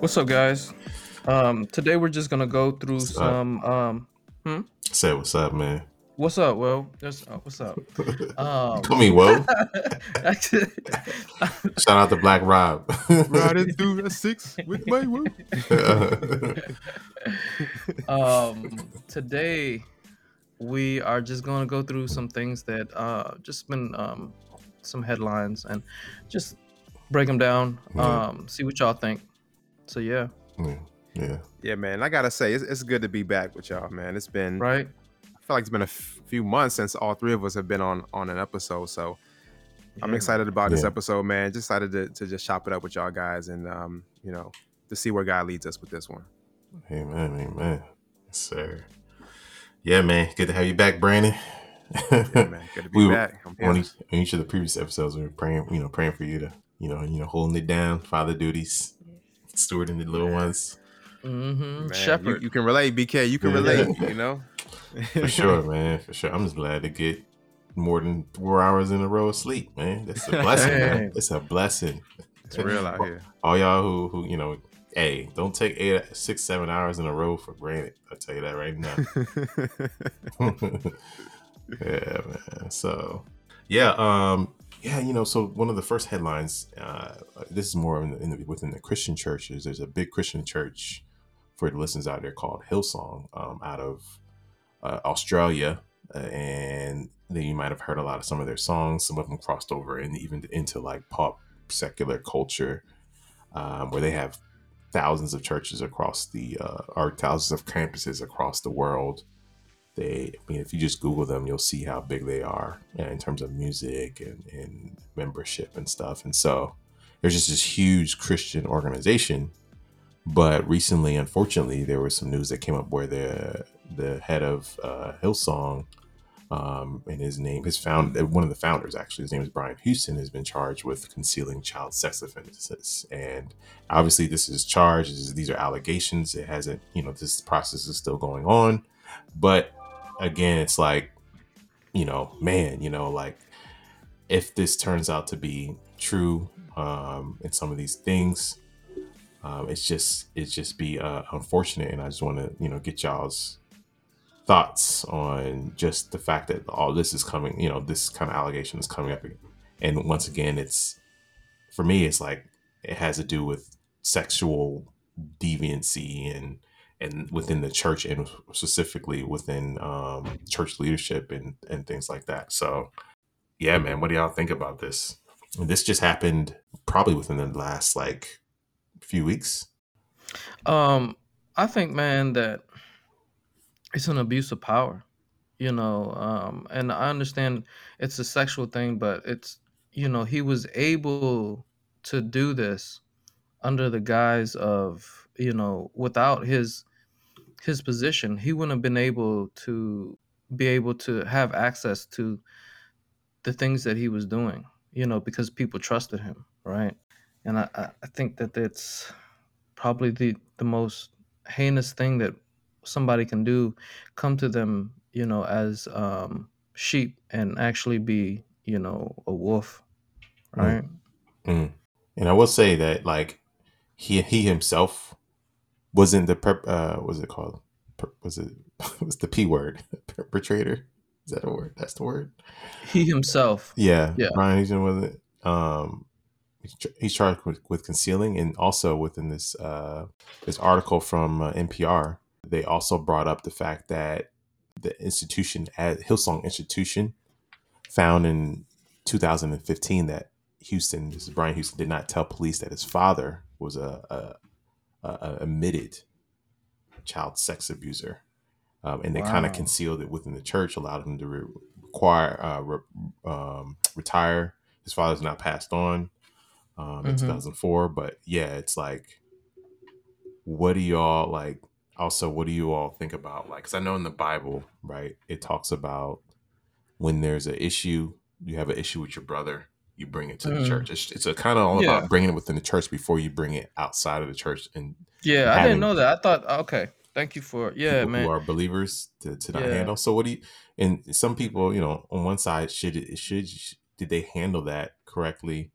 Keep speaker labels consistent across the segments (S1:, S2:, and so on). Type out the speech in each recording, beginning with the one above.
S1: What's up, guys? Um, today we're just gonna go through
S2: What's up?
S1: some. Um, hmm?
S2: Say what's up, man.
S1: What's up, Will? Just, uh, what's up? Um,
S2: Come me, Will.
S1: actually,
S2: Shout out to Black Rob.
S3: Riding through the six with my woo.
S1: um, today we are just gonna go through some things that uh just been um some headlines and just break them down.
S2: Yeah.
S1: Um, see what y'all think. So yeah,
S2: yeah, yeah.
S3: Yeah, man. I gotta say, it's, it's good to be back with y'all, man. It's been,
S1: right.
S3: I feel like it's been a f- few months since all three of us have been on on an episode. So I'm excited about this episode, man. Just excited to, to just chop it up with y'all guys and um, you know, to see where God leads us with this one.
S2: Amen, amen. Yes, sir. Yeah, man. Good to have you back, Brandon.
S3: Yeah, man. Good to be
S2: We
S3: back.
S2: On, each, on each of the previous episodes, we were praying, you know, praying for you to, you know, you know, holding it down, father duties, stewarding the little ones.
S1: Mm-hmm.
S3: Man, you,
S1: Shepherd.
S3: you can relate, BK. You can
S2: Yeah.
S3: relate, you know?
S2: For sure, man. For sure. I'm just glad to get more than four hours in a row of sleep, man. That's a blessing, man. It's a blessing.
S3: It's real out here.
S2: All y'all who, who, you know, hey, don't take eight, six, seven hours in a row for granted. I'll tell you that right now. yeah, man. So, yeah, um, yeah, you know, so one of the first headlines, uh, this is more in the, in the, within the Christian churches. There's a big Christian church for the listeners out there called Hillsong, um, out of uh, Australia, uh, and then you might have heard a lot of some of their songs. Some of them crossed over and even into like pop secular culture, um, where they have thousands of churches across the uh, or thousands of campuses across the world they I mean if you just google them you'll see how big they are in terms of music and, and membership and stuff. And so there's just this huge christian organization. But recently unfortunately there was some news that came up where the the head of uh, hillsong um, and his name his found one of the founders actually his name is brian houston has been charged with concealing child sex offenses. And obviously this is charged this is- these are allegations. It hasn't you know this process is still going on. But again it's like you know man you know like if this turns out to be true um in some of these things um it's just it's just be uh unfortunate. And i just want to you know get y'all's thoughts on just the fact that all this is coming you know this kind of allegation is coming up and once again it's for me it's like it has to do with sexual deviancy and and within the church and specifically within um, church leadership and and things like that. So yeah, man, what do y'all think about this? This just happened probably within the last like few weeks.
S1: Um, I think, man, that it's an abuse of power, you know. Um, and I understand it's a sexual thing, but it's, you know, he was able to do this under the guise of, you know, without his his position, he wouldn't have been able to be able to have access to the things that he was doing, you know, because people trusted him, right? And I, I think that it's probably the the most heinous thing that somebody can do come to them you know as um sheep and actually be you know a wolf
S2: Mm.
S1: right
S2: Mm. And I will say that like he he himself wasn't the perp uh what's it called? Per, was it was the P word? Perpetrator? Is that a word? That's the word?
S1: he himself
S2: Yeah,
S1: Yeah.
S2: Brian Houston was it. Um, he's, he's charged with, with concealing, and also within this uh, this article from uh, NPR, they also brought up the fact that the institution at Hillsong Institution found in 2015 that Houston, this is Brian Houston, did not tell police that his father was a, a, a, a admitted child sex abuser, um, and they kind of concealed it within the church, allowed him to re- require uh, re- um, retire. His father's not passed on um, in
S1: Mhm.
S2: 2004, but yeah, it's like, what do y'all like? Also, what do you all think about like? Because I know in the Bible, right, it talks about when there's an issue, you have an issue with your brother, you bring it to the
S1: Mhm.
S2: church. It's, it's a kind of all
S1: Yeah.
S2: about bringing it within the church before you bring it outside of the church and
S1: yeah i didn't know that i thought okay thank you for yeah man
S2: who are believers to, to not
S1: Yeah.
S2: handle. So what do you and some people, you know, on one side should it should did they handle that correctly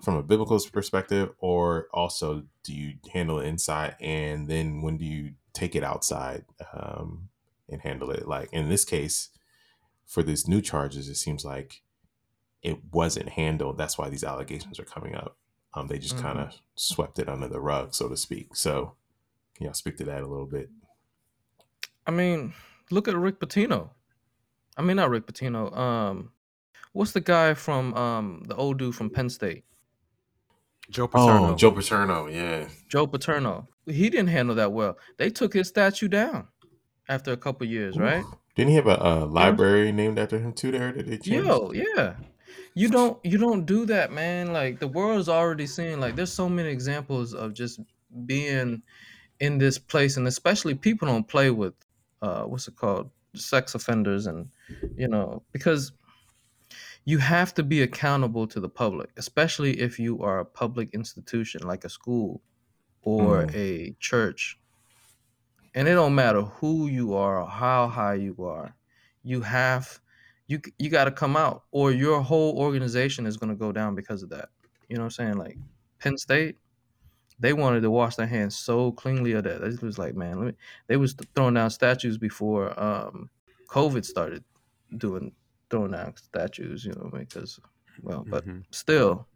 S2: from a biblical perspective, or also do you handle it inside, and then when do you take it outside um, and handle it? Like in this case, for these new charges, it seems like it wasn't handled. That's why these allegations are coming up. Um, they just
S1: Mhm.
S2: kind of swept it under the rug, so to speak. So, can y'all speak to that a little bit?
S1: I mean, look at Rick Pitino. I mean, not Rick Pitino. Um, what's the guy from um the old dude from Penn State?
S3: Joe Paterno.
S2: Oh, Joe Paterno, yeah.
S1: Joe Paterno. He didn't handle that well. They took his statue down after a couple years, right?
S2: Didn't he have a, a library named after him too? There, did they change?
S1: Yo, yeah. You don't you don't do that, man. Like the world's already seeing like there's so many examples of just being in this place and especially people don't play with uh what's it called? sex offenders and you know, because you have to be accountable to the public, especially if you are a public institution like a school or
S2: Mm.
S1: a church. And it don't matter who you are or how high you are. You have you you got to come out or your whole organization is going to go down because of that. You know what I'm saying? Like Penn State, they wanted to wash their hands so cleanly of that. It was like, man, let me, they was throwing down statues before um, COVID started doing throwing down statues. You know, because well, but
S3: Mhm.
S1: still,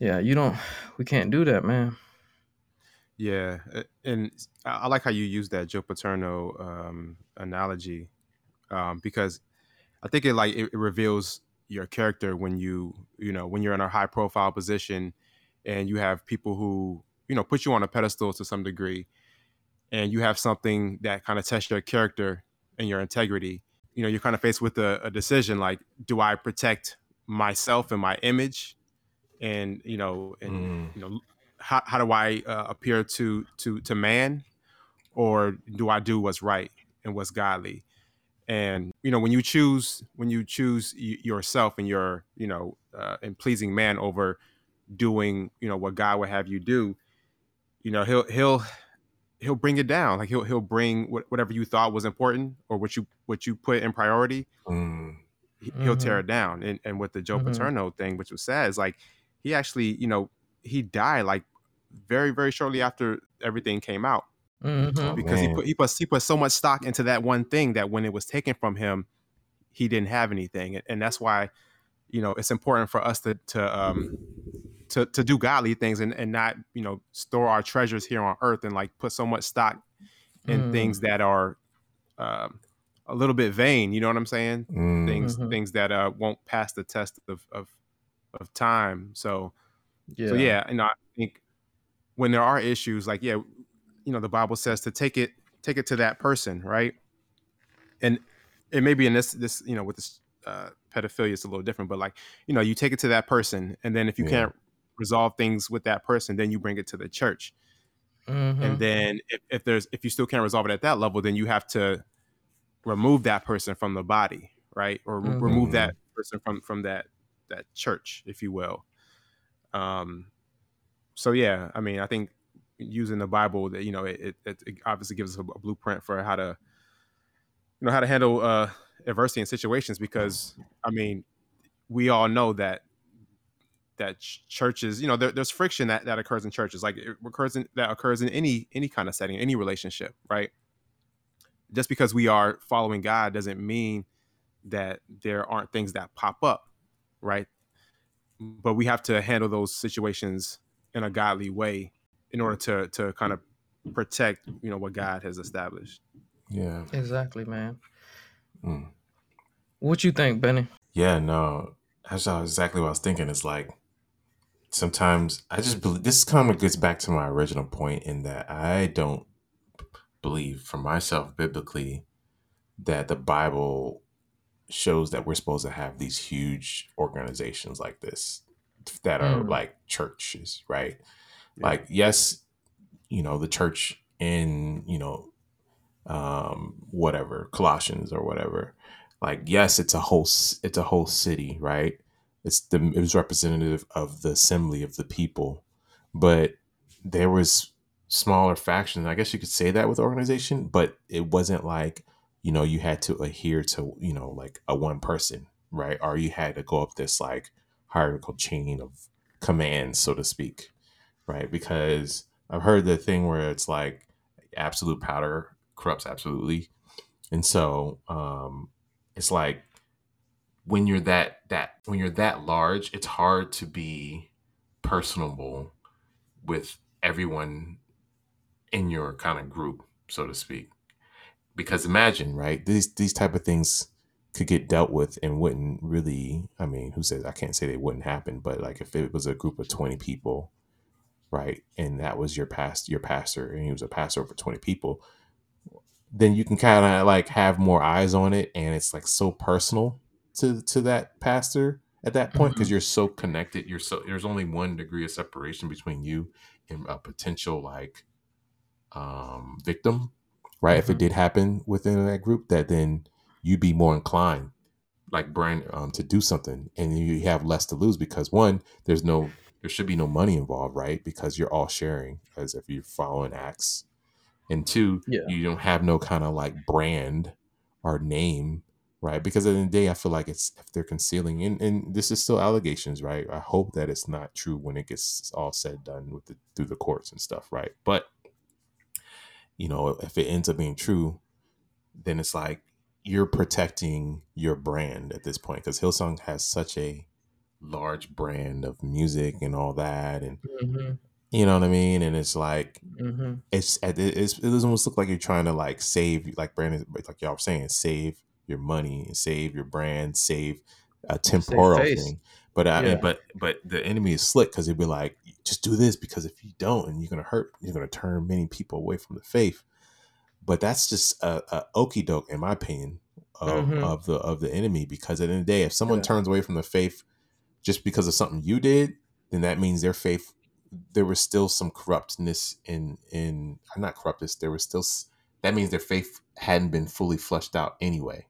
S1: yeah, you don't. We can't do that, man.
S3: Yeah, and I I like how you use that Joe Paterno um, analogy um, because I think it like it, it reveals your character when you you know when you're in a high profile position and you have people who you know put you on a pedestal to some degree and you have something that kind of tests your character and your integrity you know you're kind of faced with a, a decision like do i protect myself and my image? And you know and
S2: Mm.
S3: you know how, how do i uh, appear to to to man? Or do i do what's right and what's godly and you know when you choose when you choose y- yourself and your you know uh, and pleasing man over doing you know what god would have you do you know he'll he'll he'll bring it down like he'll he'll bring what, whatever you thought was important or what you what you put in priority
S2: Mm.
S3: he- he'll tear
S1: Mhm.
S3: it down and and with the joe
S1: Mhm.
S3: paterno thing which was sad is like he actually you know he died like very very shortly after everything came out
S1: Mhm.
S2: Oh,
S3: because he put he put he put so much stock into that one thing that when it was taken from him, he didn't have anything, and, and that's why, you know, it's important for us to to um to to do godly things and and not you know store our treasures here on earth and like put so much stock in
S1: Mm.
S3: things that are um, a little bit vain. You know what I'm saying?
S2: Mm.
S3: Things
S1: Mhm.
S3: things that uh won't pass the test of of of time. So
S1: Yeah.
S3: so yeah, and I think when there are issues, like yeah, you know, the Bible says to take it take it to that person, right? And it may be in this this you know with this uh, pedophilia, it's a little different, but like you know, you take it to that person, and then if you
S2: Yeah.
S3: can't resolve things with that person, then you bring it to the church,
S1: Mhm.
S3: and then if, if there's if you still can't resolve it at that level, then you have to remove that person from the body, right, or
S1: Mhm.
S3: remove that person from from that that church, if you will. Um, so yeah, I mean, I think using the Bible, that you know, it, it, it obviously gives us a, blueprint for how to, you know, how to handle uh, adversity in situations. Because I mean, we all know that that ch- churches, you know, there, there's friction that that occurs in churches, like it occurs in that occurs in any any kind of setting, any relationship, right? Just because we are following God doesn't mean that there aren't things that pop up, right? But we have to handle those situations in a godly way in order to to kind of protect, you know, what God has established.
S2: Yeah.
S1: Exactly, man.
S2: Mm.
S1: What you think, Benny?
S2: Yeah, no, that's exactly what I was thinking. It's like sometimes I just believe this kind of gets back to my original point in that I don't believe for myself biblically that the Bible shows that we're supposed to have these huge organizations like this that are
S1: Mm.
S2: like churches, right? Like, yes, you know, the church in, you know, um, whatever, Colossians or whatever. Like, yes, it's a whole it's a whole city, right? It's the it was representative of the assembly of the people, but there was smaller factions. I guess you could say that with organization, but it wasn't like you know you had to adhere to you know like a one person, right? Or you had to go up this like hierarchical chain of commands, so to speak, right? Because I've heard the thing where it's like absolute powder corrupts absolutely, and so um, it's like when you're that that when you're that large, it's hard to be personable with everyone in your kind of group, so to speak. Because imagine, right? These these type of things could get dealt with and wouldn't really I mean, who says I can't say they wouldn't happen, but like if it was a group of 20 people, right? And that was your past your pastor and he was a pastor over 20 people, then you can kind of like have more eyes on it and it's like so personal to to that pastor at that point because
S1: Mhm.
S2: you're so connected you're so there's only one degree of separation between you and a potential like um victim right if it
S1: Mhm.
S2: did happen within that group that then you'd be more inclined like Brian um to do something and you have less to lose because one there's no there should be no money involved right? Because you're all sharing as if you're following acts. And two
S1: Yeah.
S2: you don't have no kind of like brand or name right? Because at the end of the day i feel like it's if they're concealing and, and this is still allegations right? I hope that it's not true when it gets all said done with the through the courts and stuff right? But you know if it ends up being true then it's like you're protecting your brand at this point because hillsong has such a large brand of music and all that and
S1: Mhm.
S2: you know what i mean and it's like
S1: Mhm.
S2: it's it, it's, it doesn't almost look like you're trying to like save like brandon like y'all were saying save your money and save your brand save a temporal
S1: face.
S2: thing but I,
S1: Yeah.
S2: but but the enemy is slick because he'd be like just do this because if you don't and you're gonna hurt you're gonna turn many people away from the faith but that's just a, a okey doke in my opinion of,
S1: Mhm.
S2: of the of the enemy because at the end of the day if someone
S1: Yeah.
S2: turns away from the faith just because of something you did then that means their faith there was still some corruptness in in not corruptness there was still that means their faith hadn't been fully flushed out anyway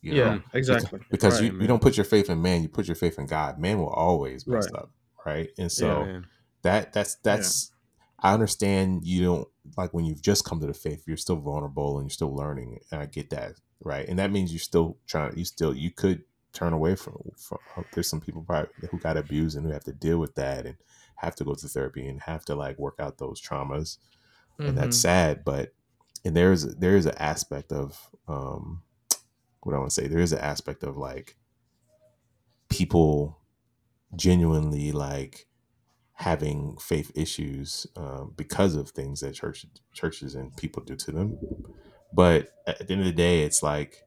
S2: you
S1: Yeah,
S2: know
S3: Mhm.
S1: exactly.
S2: because
S1: Right.
S2: you, you don't put your faith in man you put your faith in god man will always mess
S1: Right.
S2: up right and so
S3: man.
S2: that that's that's i understand you don't like when you've just come to the faith you're still vulnerable and you're still learning and i get that right and that means you're still trying you still you could turn away from, from there's some people probably who got abused and who have to deal with that and have to go to therapy and have to like work out those traumas and that's
S1: Mhm.
S2: sad but and there's there is an aspect of um what i want to say there is an aspect of like people genuinely like having faith issues um, because of things that church, churches and people do to them but at the end of the day it's like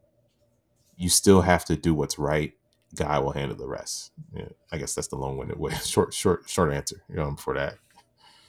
S2: you still have to do what's right god will handle the rest yeah, i guess that's the long-winded way short short short answer you know for that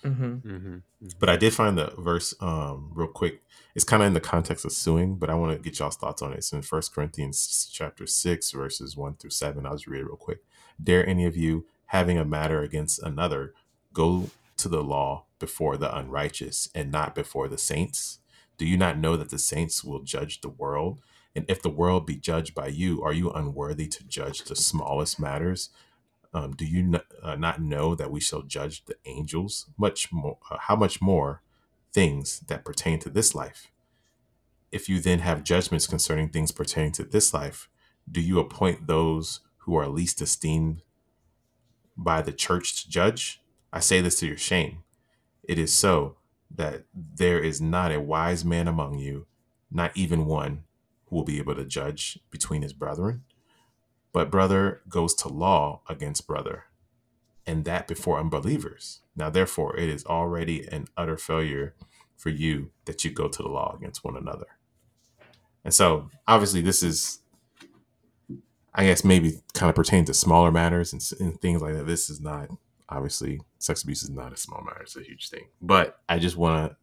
S1: Mhm.
S3: hmm
S2: but I did find the verse um, real quick. It's kind of in the context of suing, but I want to get y'all's thoughts on it. It's in First Corinthians chapter six, verses one through seven. I'll just read it real quick. Dare any of you having a matter against another go to the law before the unrighteous and not before the saints? Do you not know that the saints will judge the world? And if the world be judged by you, are you unworthy to judge the smallest matters? Um, do you n- uh, not know that we shall judge the angels? Much more, uh, how much more things that pertain to this life? If you then have judgments concerning things pertaining to this life, do you appoint those who are least esteemed by the church to judge? I say this to your shame. It is so that there is not a wise man among you, not even one will be able to judge between his brethren. But brother goes to law against brother, and that before unbelievers. Now, therefore, it is already an utter failure for you that you go to the law against one another. And so, obviously, this is, I guess, maybe kind of pertain to smaller matters and, and things like that. This is not, obviously, sex abuse is not a small matter; it's a huge thing. But I just want to,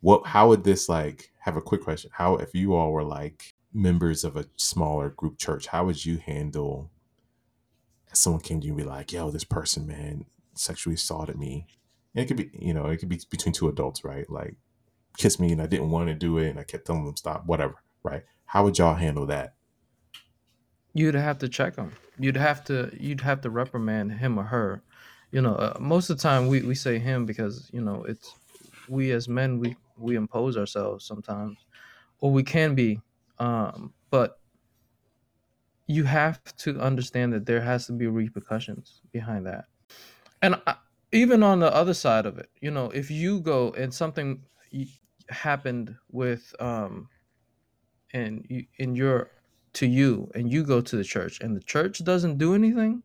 S2: what? How would this like? Have a quick question. How, if you all were like members of a smaller group church, how would you handle? someone came to you and be like, yo, this person, man, sexually assaulted me. And it could be, you know, it could be between two adults, right? Like kissed me and I didn't want to do it and I kept telling them stop, whatever, right? How would y'all handle that?
S1: You'd have to check him. You'd have to you'd have to reprimand him or her. You know, uh, most of the time we, we say him because you know it's we as men we we impose ourselves sometimes, or we can be, um, but you have to understand that there has to be repercussions behind that. and I, even on the other side of it, you know, if you go and something happened with um and you in your to you and you go to the church and the church doesn't do anything,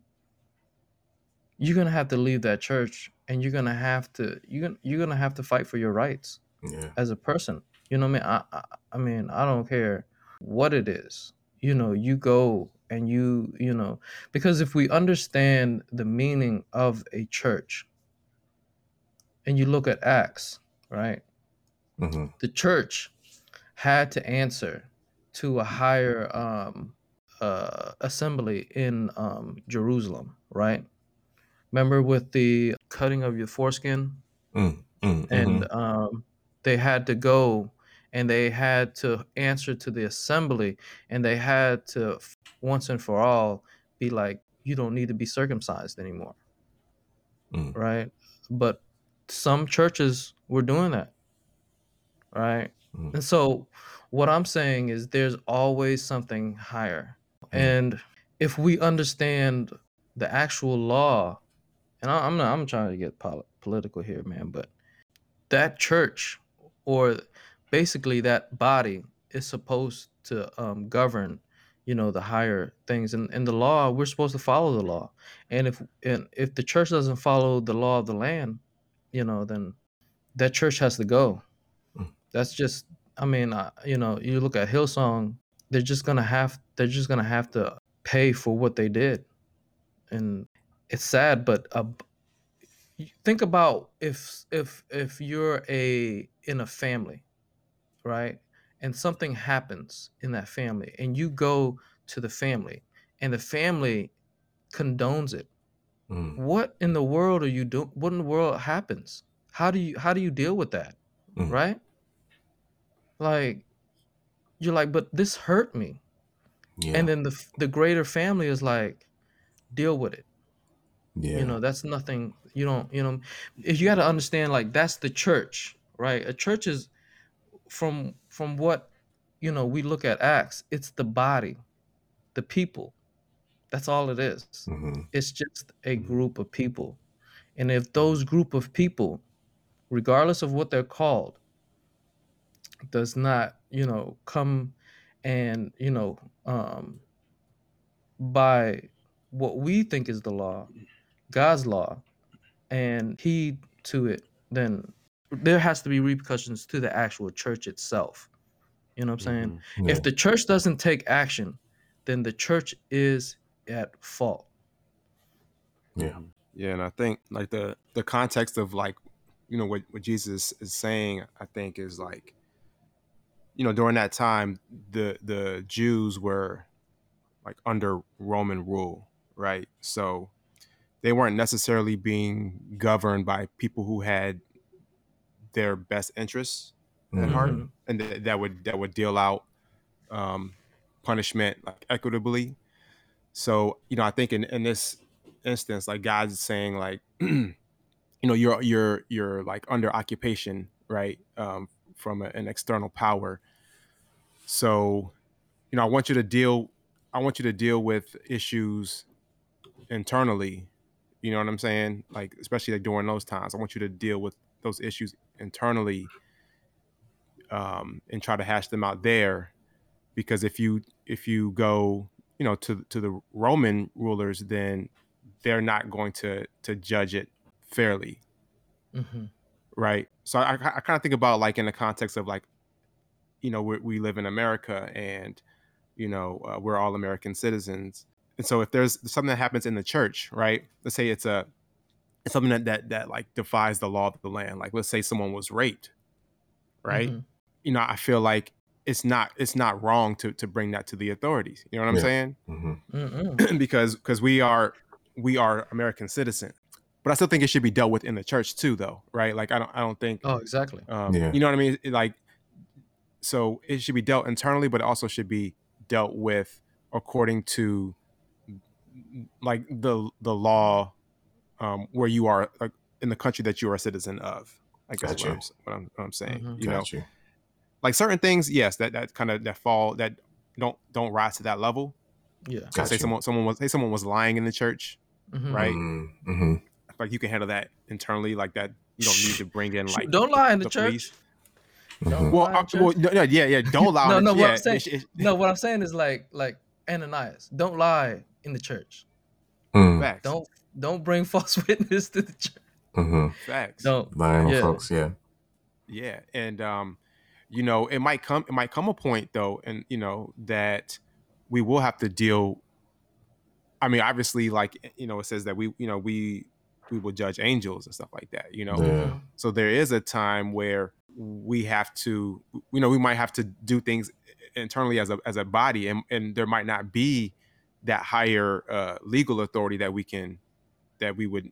S1: you're gonna have to leave that church and you're gonna have to you're gonna, you're gonna have to fight for your rights
S2: Yeah.
S1: as a person. You know what I mean? I, I I mean I don't care what it is. You know, you go and you you know because if we understand the meaning of a church and you look at Acts, right?
S2: hmm
S1: The church had to answer to a higher um, uh, assembly in um, Jerusalem, right? Remember with the cutting of your foreskin,
S2: Mm, mm,
S1: and
S2: mhm.
S1: um, they had to go and they had to answer to the assembly, and they had to once and for all be like, you don't need to be circumcised anymore,
S2: Mm.
S1: right? But some churches were doing that, right?
S2: Mm.
S1: And so what I'm saying is there's always something higher.
S2: Mm.
S1: And if we understand the actual law, and I, I'm not I'm trying to get pol- political here, man, but that church or basically that body is supposed to um, govern you know the higher things and in the law we're supposed to follow the law. And if and if the church doesn't follow the law of the land you know then that church has to go.
S2: Mm.
S1: that's just i mean uh, you know you look at hillsong they're just gonna have they're just gonna have to pay for what they did. And it's sad but uh, think about if if if you're a in a family right and something happens in that family and you go to the family and the family condones it
S2: Mm.
S1: what in the world are you doing what in the world happens how do you how do you deal with that
S2: Mm.
S1: right like you're like but this hurt me
S2: Yeah.
S1: and then the the greater family is like deal with it
S2: yeah.
S1: you know that's nothing you don't you know if you got to understand like that's the church right a church is from from what you know we look at acts it's the body the people. That's all it is.
S2: Hmm
S1: it's just a
S2: Mhm.
S1: group of people. And if those group of people regardless of what they're called does not you know come and you know um by what we think is the law god's law and heed to it then there has to be repercussions to the actual church itself you know what i'm saying
S3: Mhm.
S2: Yeah.
S1: if the church doesn't take action then the church is at fault
S2: Yeah.
S3: Mhm. Yeah, and I think like the the context of like, you know, what what Jesus is saying, I think is like, you know, during that time, the the Jews were like under Roman rule, right? So they weren't necessarily being governed by people who had their best interests at heart,
S2: Mhm.
S3: and that, that would that would deal out um, punishment like equitably. So you know, I think in in this instance, like God's saying, like you know, you're you're you're like under occupation, right, um, from a, an external power. So you know, I want you to deal. I want you to deal with issues internally. You know what I'm saying? Like especially like during those times, I want you to deal with those issues internally um, and try to hash them out there. Because if you if you go, you know, to to the Roman rulers, then they're not going to to judge it fairly,
S1: hmm
S3: right? So I, I kind of think about like in the context of like, you know, we we live in America and you know uh, we're all American citizens, and so if there's something that happens in the church, right? Let's say it's a something that that that like defies the law of the land. Like let's say someone was raped, right?
S1: Mhm.
S3: You know, I feel like it's not it's not wrong to to bring that to the authorities. You know what I'm
S2: Yeah.
S3: saying?
S2: hmm
S1: Mm-mm.
S3: because because we are we are American citizens. But I still think it should be dealt with in the church too, though, right? Like I don't I don't think
S1: oh exactly
S3: um,
S2: Yeah.
S3: you know what I mean. It, like so, it should be dealt internally, but it also should be dealt with according to like the the law um, where you are like in the country that you are a citizen of. I guess
S2: Gotcha.
S3: what I'm what I'm, what I'm saying.
S1: Mhm.
S3: You know, like certain things, yes, that that kind of that fall that don't don't rise to that level.
S1: yeah
S3: So
S2: Got
S3: say someone someone was say someone was lying in the church,
S1: Mhm.
S3: right?
S2: Mm-hmm.
S3: Like you can handle that internally, like that you don't need to bring in like
S1: don't lie in the, church.
S3: police.
S1: Don't.
S3: Well, uh,
S1: church.
S3: well, no, no, yeah, yeah. Don't lie.
S1: No, no, what
S3: yeah,
S1: I'm saying-
S3: it's- it's-
S1: no, what I'm saying is like like Ananias. Don't lie in the church.
S2: Mm.
S1: Don't don't bring false witness to the church.
S2: mhm.
S3: facts.
S1: Don't.
S2: Lying
S1: Yeah.
S2: folks, yeah.
S3: Yeah, and um, you know, it might come it might come a point though, and you know that we will have to deal. I mean, obviously, like you know, it says that we you know we we will judge angels and stuff like that. You know,
S2: Yeah.
S3: so there is a time where we have to you know we might have to do things internally as a as a body, and and there might not be that higher uh, legal authority that we can that we would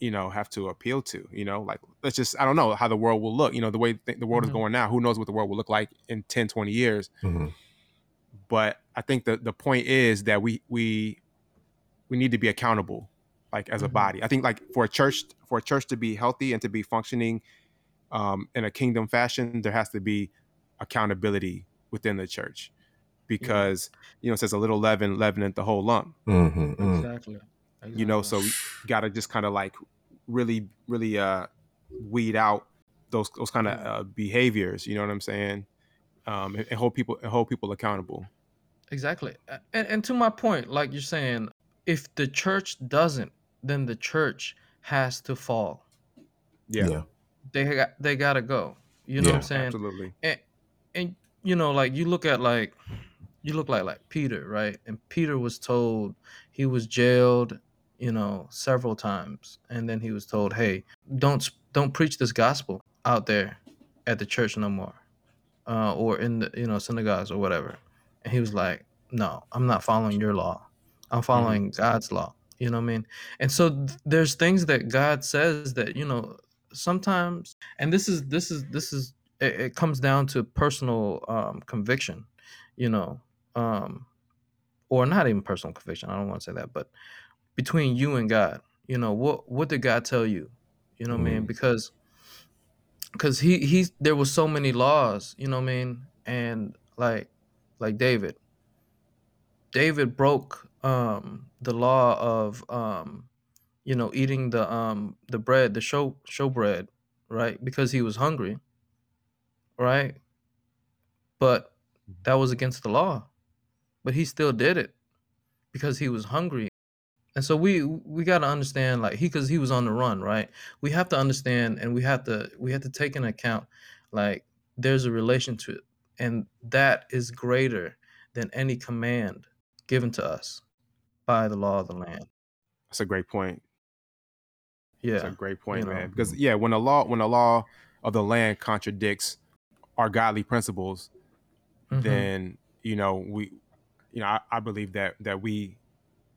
S3: you know have to appeal to you know like let's just i don't know how the world will look you know the way th- the world
S1: Mhm.
S3: is going now who knows what the world will look like in 10 20 years
S2: Mhm.
S3: but i think the the point is that we we we need to be accountable like as a
S1: Mhm.
S3: body i think like for a church for a church to be healthy and to be functioning um in a kingdom fashion there has to be accountability within the church because you know it says a little leaven leaveneth the whole lump
S2: Mhm, mm.
S1: Exactly.
S3: you know so
S1: Exactly.
S3: we gotta just kind of like really really uh weed out those those kind of uh, behaviors you know what i'm saying um and, and hold people and hold people accountable
S1: Exactly. And, and to my point, like you're saying, if the church doesn't, then the church has to fall.
S3: yeah,
S2: Yeah.
S1: They got they gotta go. You know what I'm saying?
S3: absolutely
S1: And and you know, like you look at like you look like like Peter, right? And Peter was told he was jailed, you know, several times, and then he was told, "Hey, don't don't preach this gospel out there at the church no more, uh, or in the you know synagogues or whatever." And he was like, "No, I'm not following your law. I'm following God's law." You know what I mean? And so th- there's things that God says that you know sometimes, and this is this is this is it, it comes down to personal um, conviction, you know, um, or not even personal conviction. I don't want to say that, but between you and God, you know, what what did God tell you? You know what I mean?
S2: Mm.
S1: Because because he he there was so many laws, you know what I mean, and like like David, David broke um, the law of um, you know eating the um, the bread, the show show bread, right? Because he was hungry, right? But that was against the law. But he still did it because he was hungry. And so we we got to understand like he cuz he was on the run, right? We have to understand and we have to we have to take into account like there's a relationship and that is greater than any command given to us by the law of the land.
S3: that's a great point Yeah. that's a great point
S1: you know.
S3: man because yeah when the law when the law of the land contradicts our godly principles
S1: Mhm.
S3: then you know we you know I, I believe that that we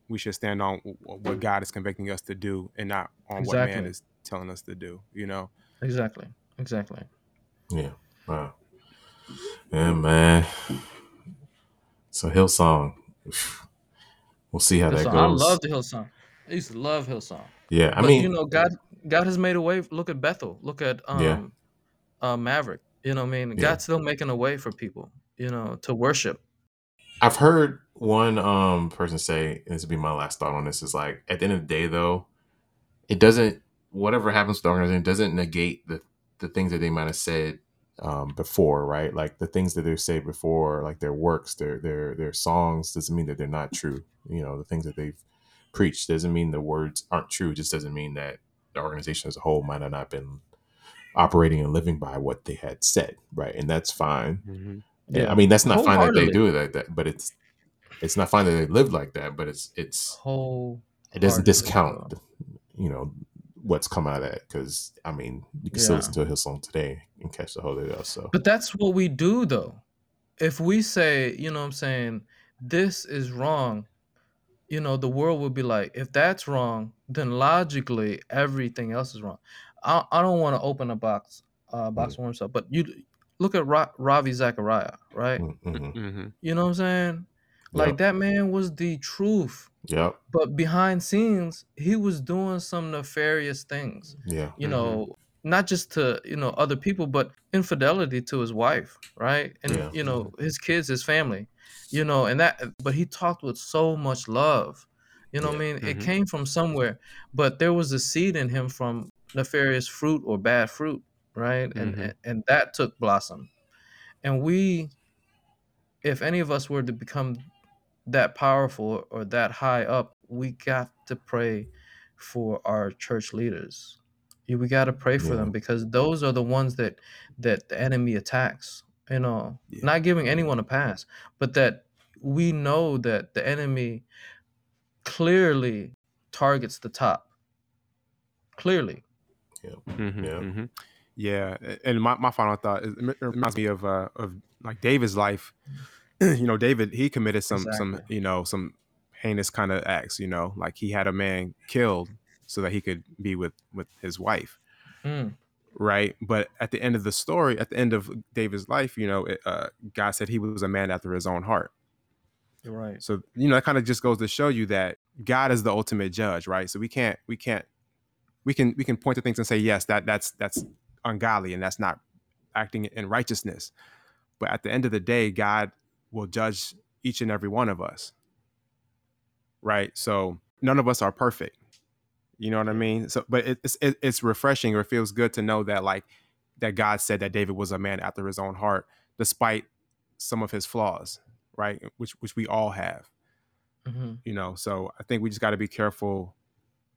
S3: we should stand on what god is convicting us to do and not on what man is telling us to do you know
S1: Exactly. Exactly.
S2: Yeah. Wow. Yeah, man. So Hillsong. We'll see how that
S1: goes. I love the Hillsong. I used to love Hillsong.
S2: yeah, I
S1: but
S2: mean,
S1: you know, God God has made a way. Look at Bethel. Look at um
S2: Yeah.
S1: uh Maverick. You know what I mean?
S2: Yeah.
S1: God's still making a way for people, you know, to worship.
S2: I've heard one um person say, and this would be my last thought on this, is like at the end of the day though, it doesn't whatever happens to the organization doesn't negate the the things that they might have said um before, right? Like the things that they say before, like their works, their their their songs doesn't mean that they're not true. You know, the things that they've preached doesn't mean the words aren't true. It just doesn't mean that the organization as a whole might have not been operating and living by what they had said, right? And that's fine.
S3: mm-hmm.
S2: Yeah, I mean that's not fine that they do it like that, but it's it's not fine that they live like that. But it's it's
S1: Whole
S2: it doesn't discount, you know, what's come out of that. Because I mean, you can still listen to a Hillsong today and catch the Holy Ghost. So
S1: But that's what we do though. If we say, you know what I'm saying, this is wrong, you know, the world would be like, if that's wrong, then logically everything else is wrong. I, I don't want to open a box uh box of worms up, but you look at Ra- Ravi Zacharias, right?
S2: mm, mhm.
S3: Mm-hmm.
S1: You know what I'm saying? Like
S2: Yep.
S1: that man was the truth.
S2: Yep.
S1: But behind scenes, he was doing some nefarious things.
S2: Yeah.
S1: You
S3: Mhm.
S1: know, not just to, you know, other people, but infidelity to his wife, right? And
S2: Yeah.
S1: you know, his kids, his family. You know, and that but he talked with so much love. You know what I mean? It
S3: Mhm.
S1: came from somewhere, but there was a seed in him from nefarious fruit or bad fruit, right? And
S3: Mhm.
S1: and, and that took blossom. And we if any of us were to become that powerful or that high up, we got to pray for our church leaders. We got to pray for
S2: Yeah.
S1: them because those are the ones that that the enemy attacks. You know,
S3: Yeah.
S1: not giving anyone a pass, but that we know that the enemy clearly targets the top. Clearly.
S3: Mhm,
S2: Yeah.
S3: mhm. Yeah, and my, my final thought is, it reminds me of uh, of like David's life. you know, David he committed some some you know some heinous kind of acts. You know, like he had a man killed so that he could be with with his wife,
S1: Mm,
S3: right? But at the end of the story, at the end of David's life, you know, it, uh, God said he was a man after his own heart.
S1: right.
S3: So you know, that kind of just goes to show you that God is the ultimate judge, right? So we can't we can't we can we can point to things and say yes that that's that's ungodly and that's not acting in righteousness. But at the end of the day, God will judge each and every one of us, right? So none of us are perfect. You know what I mean? So, but it, it's it, it's refreshing or it feels good to know that like that God said that David was a man after His own heart, despite some of his flaws, right? Which which we all have
S1: hmm
S3: you know so i think we just got to be careful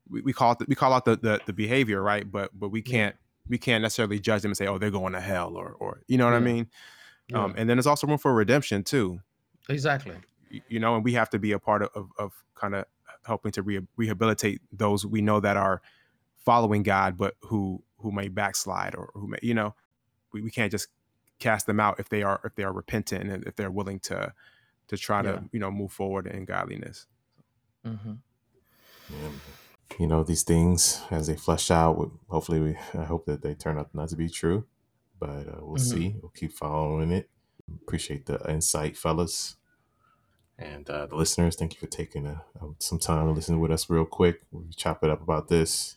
S3: we, we call it the, we call out the, the the behavior right but but we can't
S1: Yeah.
S3: Can't we can't necessarily judge them and say oh they're going to hell or or you know what i mean
S1: Yeah.
S3: um and then there's also room for redemption too
S1: exactly.
S3: you know and we have to be a part of of, of kind of helping to re- rehabilitate those we know that are following god but who who may backslide or who may you know we, we can't just cast them out if they are if they are repentant and if they're willing to to try
S1: Yeah.
S3: to you know move forward in godliness
S1: hmm
S2: Yeah. You know, these things as they flesh out, hopefully, we, I hope that they turn out not to be true, but uh, we'll
S1: Mhm.
S2: see. We'll keep following it. Appreciate the insight, fellas. And uh, the listeners, thank you for taking uh some time to listen with us real quick. We chop it up about this.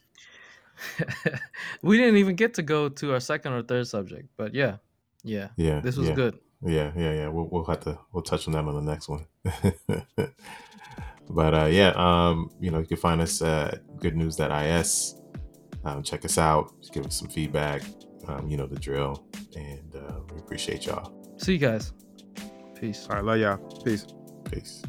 S1: we didn't even get to go to our second or third subject, but yeah, yeah,
S2: Yeah.
S1: this was
S2: yeah.
S1: good.
S2: Yeah, yeah, yeah. We'll, we'll have to we'll touch on that on the next one. but uh, yeah, um, you know, you can find us at goodnews.is. Um, check us out. Give us some feedback. Um, you know the drill, and uh, we appreciate y'all.
S1: See you guys. Peace.
S3: all right love y'all peace
S2: Peace.